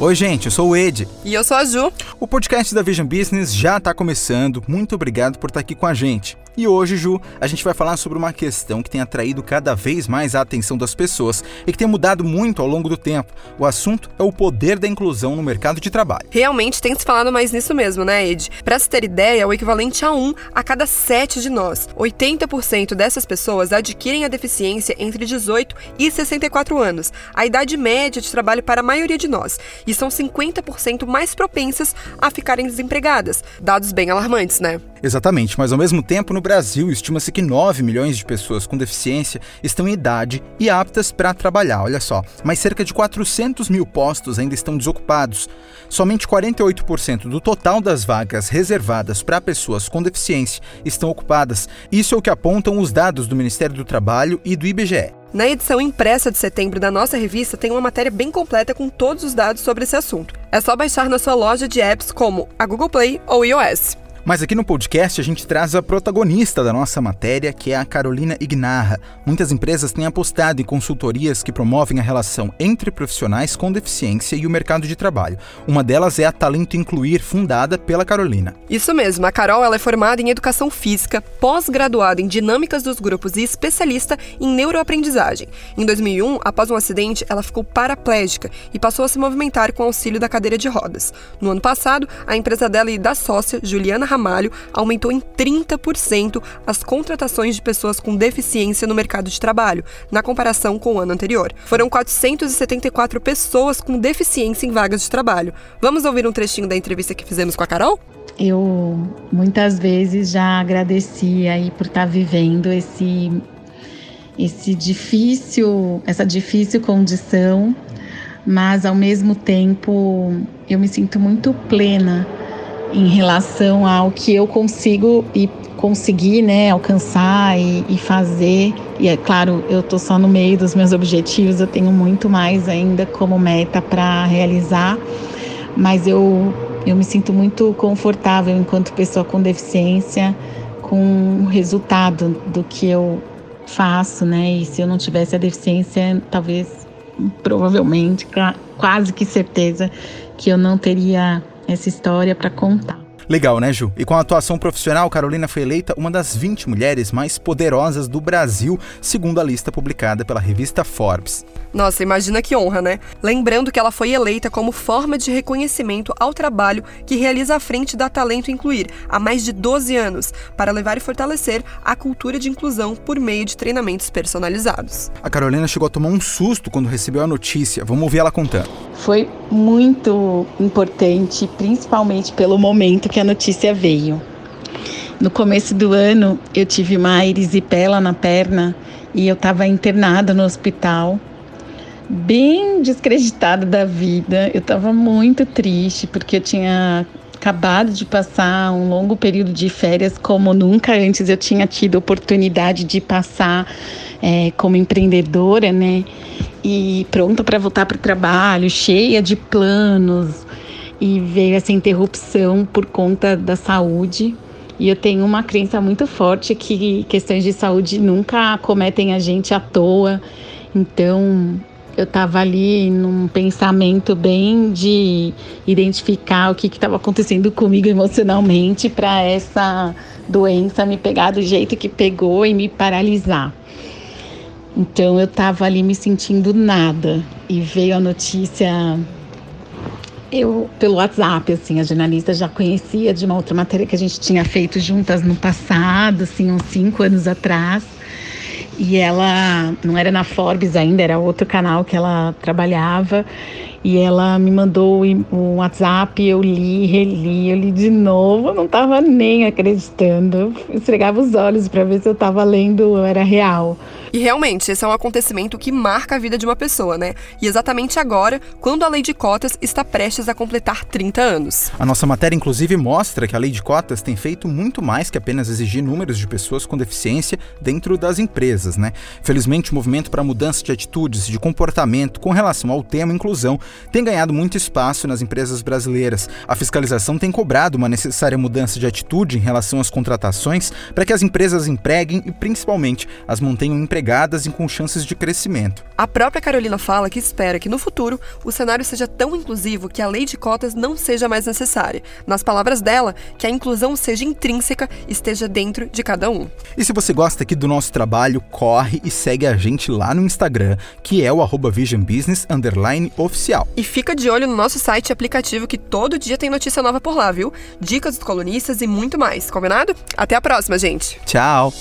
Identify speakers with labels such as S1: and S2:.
S1: Oi, gente, eu sou o Ed.
S2: E eu sou a Ju.
S1: O podcast da Vision Business já está começando. Muito obrigado por estar aqui com a gente. E hoje, Ju, a gente vai falar sobre uma questão que tem atraído cada vez mais a atenção das pessoas e que tem mudado muito ao longo do tempo. O assunto é o poder da inclusão no mercado de trabalho.
S2: Realmente tem se falado mais nisso mesmo, né, Ed? Para se ter ideia, é o equivalente a um a cada sete de nós. 80% dessas pessoas adquirem a deficiência entre 18 e 64 anos, a idade média de trabalho para a maioria de nós, e são 50% mais propensas a ficarem desempregadas. Dados bem alarmantes, né?
S1: Exatamente, mas ao mesmo tempo, no Brasil, estima-se que 9 milhões de pessoas com deficiência estão em idade e aptas para trabalhar, olha só. Mas cerca de 400 mil postos ainda estão desocupados. Somente 48% do total das vagas reservadas para pessoas com deficiência estão ocupadas. Isso é o que apontam os dados do Ministério do Trabalho e do IBGE.
S2: Na edição impressa de setembro da nossa revista tem uma matéria bem completa com todos os dados sobre esse assunto. É só baixar na sua loja de apps como a Google Play ou iOS.
S1: Mas aqui no podcast a gente traz a protagonista da nossa matéria, que é a Carolina Ignarra. Muitas empresas têm apostado em consultorias que promovem a relação entre profissionais com deficiência e o mercado de trabalho. Uma delas é a Talento Incluir, fundada pela Carolina.
S2: Isso mesmo, a Carol ela é formada em educação física, pós-graduada em dinâmicas dos grupos e especialista em neuroaprendizagem. Em 2001, após um acidente, ela ficou paraplégica e passou a se movimentar com auxílio da cadeira de rodas. No ano passado, a empresa dela e da sócia, Juliana Ramalho aumentou em 30% as contratações de pessoas com deficiência no mercado de trabalho, na comparação com o ano anterior. Foram 474 pessoas com deficiência em vagas de trabalho. Vamos ouvir um trechinho da entrevista que fizemos com a Carol?
S3: Eu muitas vezes já agradeci aí por estar vivendo esse esse difícil, essa difícil condição, mas ao mesmo tempo eu me sinto muito plena em relação ao que eu consigo e conseguir né, alcançar e, e fazer. E é claro, eu estou só no meio dos meus objetivos, eu tenho muito mais ainda como meta para realizar, mas eu, eu me sinto muito confortável enquanto pessoa com deficiência com o resultado do que eu faço, né? E se eu não tivesse a deficiência, talvez, provavelmente, quase que certeza que eu não teria essa história para contar.
S1: Legal, né, Ju? E com a atuação profissional, Carolina foi eleita uma das 20 mulheres mais poderosas do Brasil, segundo a lista publicada pela revista Forbes.
S2: Nossa, imagina que honra, né? Lembrando que ela foi eleita como forma de reconhecimento ao trabalho que realiza à frente da Talento Incluir há mais de 12 anos, para levar e fortalecer a cultura de inclusão por meio de treinamentos personalizados.
S1: A Carolina chegou a tomar um susto quando recebeu a notícia. Vamos ouvir ela contando.
S3: Foi muito importante, principalmente pelo momento que a notícia veio. No começo do ano, eu tive uma erisipela na perna e eu estava internada no hospital, bem descreditada da vida. Eu estava muito triste porque eu tinha acabado de passar um longo período de férias, como nunca antes eu tinha tido oportunidade de passar é, como empreendedora, né? E pronta para voltar para o trabalho, cheia de planos, e veio essa interrupção por conta da saúde. E eu tenho uma crença muito forte que questões de saúde nunca acometem a gente à toa. Então, eu estava ali num pensamento bem de identificar o que estava acontecendo comigo emocionalmente para essa doença me pegar do jeito que pegou e me paralisar. Então eu estava ali me sentindo nada e veio a notícia eu, pelo WhatsApp, assim, a jornalista já conhecia de uma outra matéria que a gente tinha feito juntas no passado, assim, uns cinco anos atrás. E ela não era na Forbes ainda, era outro canal que ela trabalhava. E ela me mandou um WhatsApp, eu li, reli, eu li de novo, eu não estava nem acreditando. Eu esfregava os olhos para ver se eu estava lendo ou era real.
S2: E realmente, esse é um acontecimento que marca a vida de uma pessoa, né? E exatamente agora, quando a lei de cotas está prestes a completar 30 anos.
S1: A nossa matéria, inclusive, mostra que a lei de cotas tem feito muito mais que apenas exigir números de pessoas com deficiência dentro das empresas, né? Felizmente, o movimento para mudança de atitudes e de comportamento com relação ao tema inclusão tem ganhado muito espaço nas empresas brasileiras. A fiscalização tem cobrado uma necessária mudança de atitude em relação às contratações para que as empresas empreguem e, principalmente, as mantenham empregadas e com chances de crescimento.
S2: A própria Carolina fala que espera que no futuro o cenário seja tão inclusivo que a lei de cotas não seja mais necessária. Nas palavras dela, que a inclusão seja intrínseca, esteja dentro de cada um.
S1: E se você gosta aqui do nosso trabalho, corre e segue a gente lá no Instagram, que é o arroba Vision Business oficial.
S2: E fica de olho no nosso site e aplicativo que todo dia tem notícia nova por lá, viu? Dicas dos colunistas e muito mais. Combinado? Até a próxima, gente.
S1: Tchau!